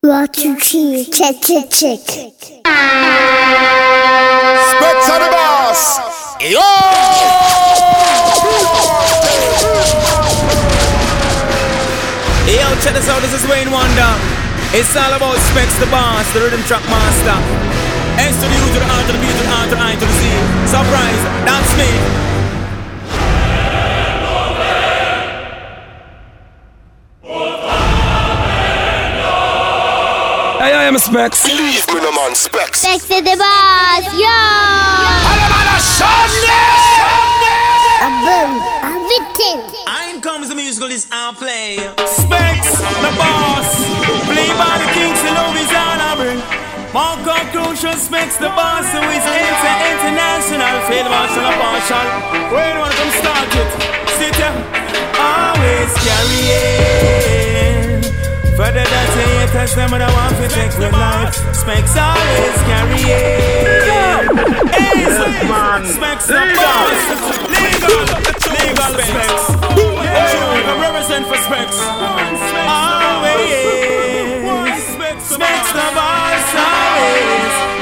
See, check, check, check. Specs on the boss. Yo! Yo, check this out. This is Wayne Wonder. It's all about Specs the boss, the rhythm track master. S to the U to the R to the B to the R to the I to the Z. Surprise, that's me. Hey, I am Specs. Believe me, no man, Specs. Specs to the boss, yo! A boom, a victim. I'm comes the musical is our play. Specs, the boss. Play by the kings and love is all I bring. Marco Crucial Specs, the boss, who is inter international. Field marshal, a partial. When you dirty haters, them that want to take with life. Specs always carry it. Hey, Specs the boss. Legal, legal specs. Hey, we represent for specs. Always. Specs the boss, always.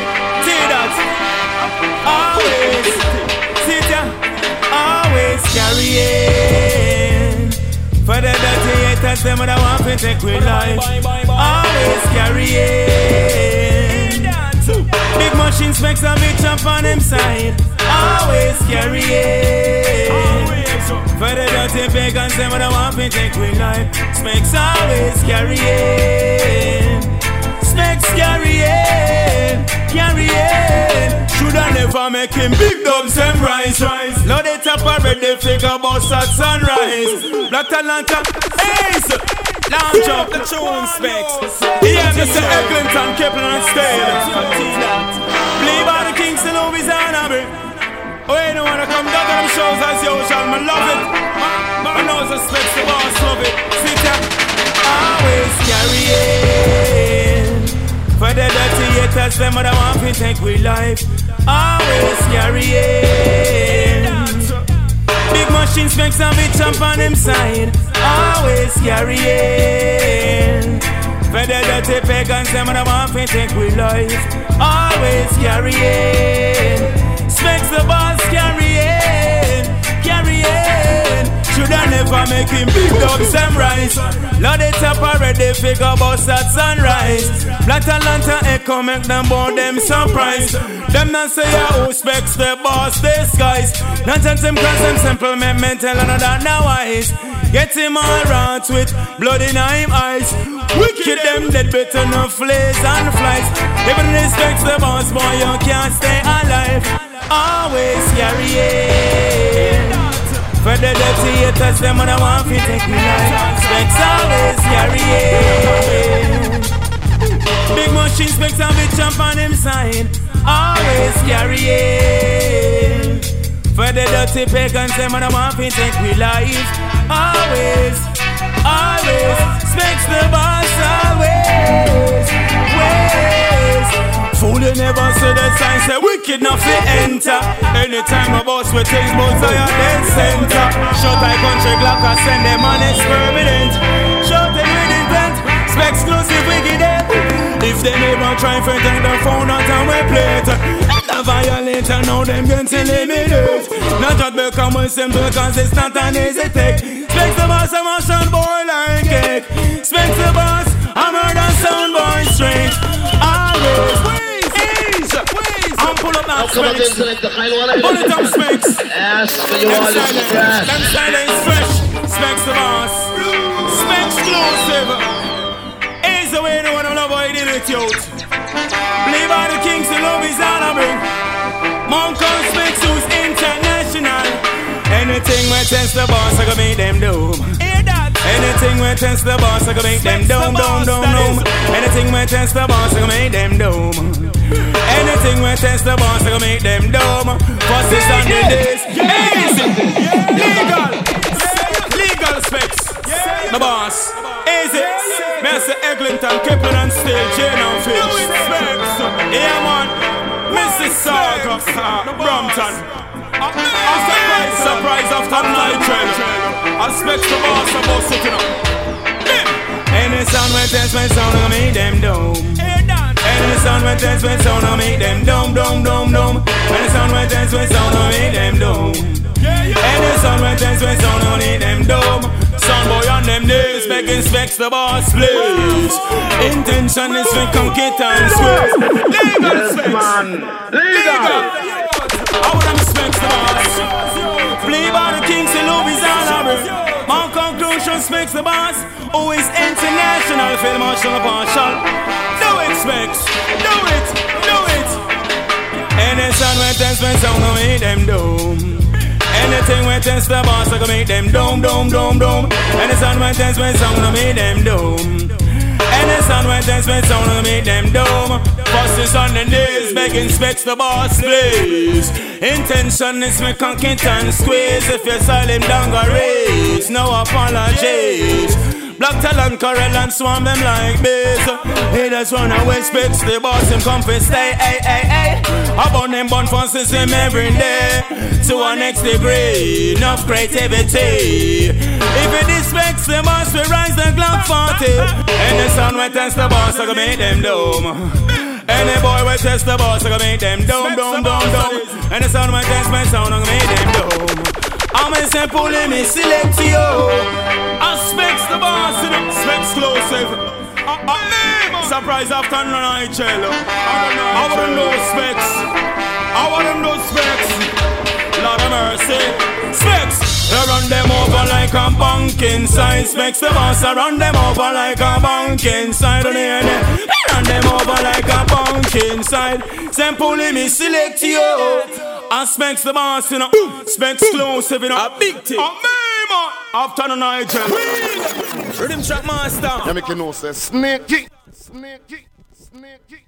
Them that want to take with life. Always carry it. Big machine specs a big chop on them side. Always carry it. For the dirty pagans, them that want to take with life. Specs always carry it. Specs carry Make him big dubs them rise, rise. Load it up already, figure boss at sunrise. Black Atlanta, ace. Launch up the tune specs. Yeah, Mr. Eglinton, Kepler and Stale. Play by the Kingston, always on a Oh, you don't wanna come down to them shows as usual, man, love it. I know the specs, the boss love it. Sit down. Always carry it. For the dirty haters, them that want to take with life. Always carry it. Big machine specs and big jump on them side. Always carry it. For the dirty pagans, them that want to take with life. Always carry it. Specs the boss carry it. Carry it. Shoulda never make him big dubs them rise. Load it up already, figure boss at sunrise. Black Atlanta echo make them born them surprise. Them not say yeah, who specs the boss disguise. Just them cause them simple make mental and that now wise. Get him all right with blood in him eyes. Wicked them dead better no flays and flies. Even respect the boss boy, you can't stay alive. Always carry it. For the dirty haters, them and I want to take me life. Specs always carry it. Big machine specs and big jump on him sign. Always carry it. For the dirty pagans, them I want to take me life. Always, always. Specs the boss always. Ways. Fool you never see the sign say wicked to enter Anytime a boss with things bones I am dead center Shut eye country Glock I send them on experiment Shut them with intent Spec exclusive wicked eh? Try for turn the phone out and we play it And the violator now them getting eliminated Not just become a simple cause it's not an easy take Specs the boss I'm a motion boy like cake Specs the boss I'm murder sound boy straight Always I'm pull up now, Come on, Specs. select the final one. Pull it up, Specs. Ask for your Them all silence, is fresh. them silence fresh. Specs the boss. Specs exclusive. Is the way the one I love how did it, yo. Believe by the kings and love is all I bring. Monk on who's international. Anything we test the boss, I can make them do. Anything we test the boss, I can make them doom, doom, doom, doom. Anything we test the boss, I can make them doom. Anything we test the boss, I can make them dumb. First is on the days. Legal. Legal specs. The boss. Eglinton, Kipling and Steel, Jane and Finch. Yeah, man. Mississauga. Uh, Brampton. A surprise, surprise after night trail. I specs the boss about sitting up. Any sound we test, my sound, I make them do. and sweat sound, I make them dumb, dumb, dumb, dumb. When the sun wet and sweat sound, I make them making specs the boss please. Intention is to conquer and squeeze. Legal specs, man. Legal. I want them specs the boss. Play by the Kings in Louisiana. My conclusion speaks the boss. Who is international film marshal partial. Do it specs. Do it. Do it. And sun went and spent sound to make them doom. Anything when test the boss, I can make them dome, dome, dome. And the sun when test when sound, I make them. And the sun when test when sound, I make them. First is on the days, begging specs the boss, please. Intention is me conking and squeeze. If you silent down, go raise. No apologies. Black talent, corral and swarm them like bees. Haters run away, specs the boss, him come for stay, hey, hey, hey. About them bun for him every day. To a next degree, enough creativity. If it disrespects the boss, we rise the Glock 40. And the sun we test the boss, I can make them dumb. Any boy will test the boss, I can make them dumb, dumb, dumb, dumb. And the sound will test my sound, I can make them dumb. I'm a simple me select you. Surprise after cello. I want them those specs. I want them those specs. Lord of mercy, specs. I run them over like a pumpkin size. Specs the boss, I run them over like a pumpkin side. On the run them over like a pumpkin side. Simple me select you. And Specs the boss, you know. Specs exclusive, you know. A big thing. After the night, Rhythm track master. Yeah, make know, say, snakey, snakey, snakey.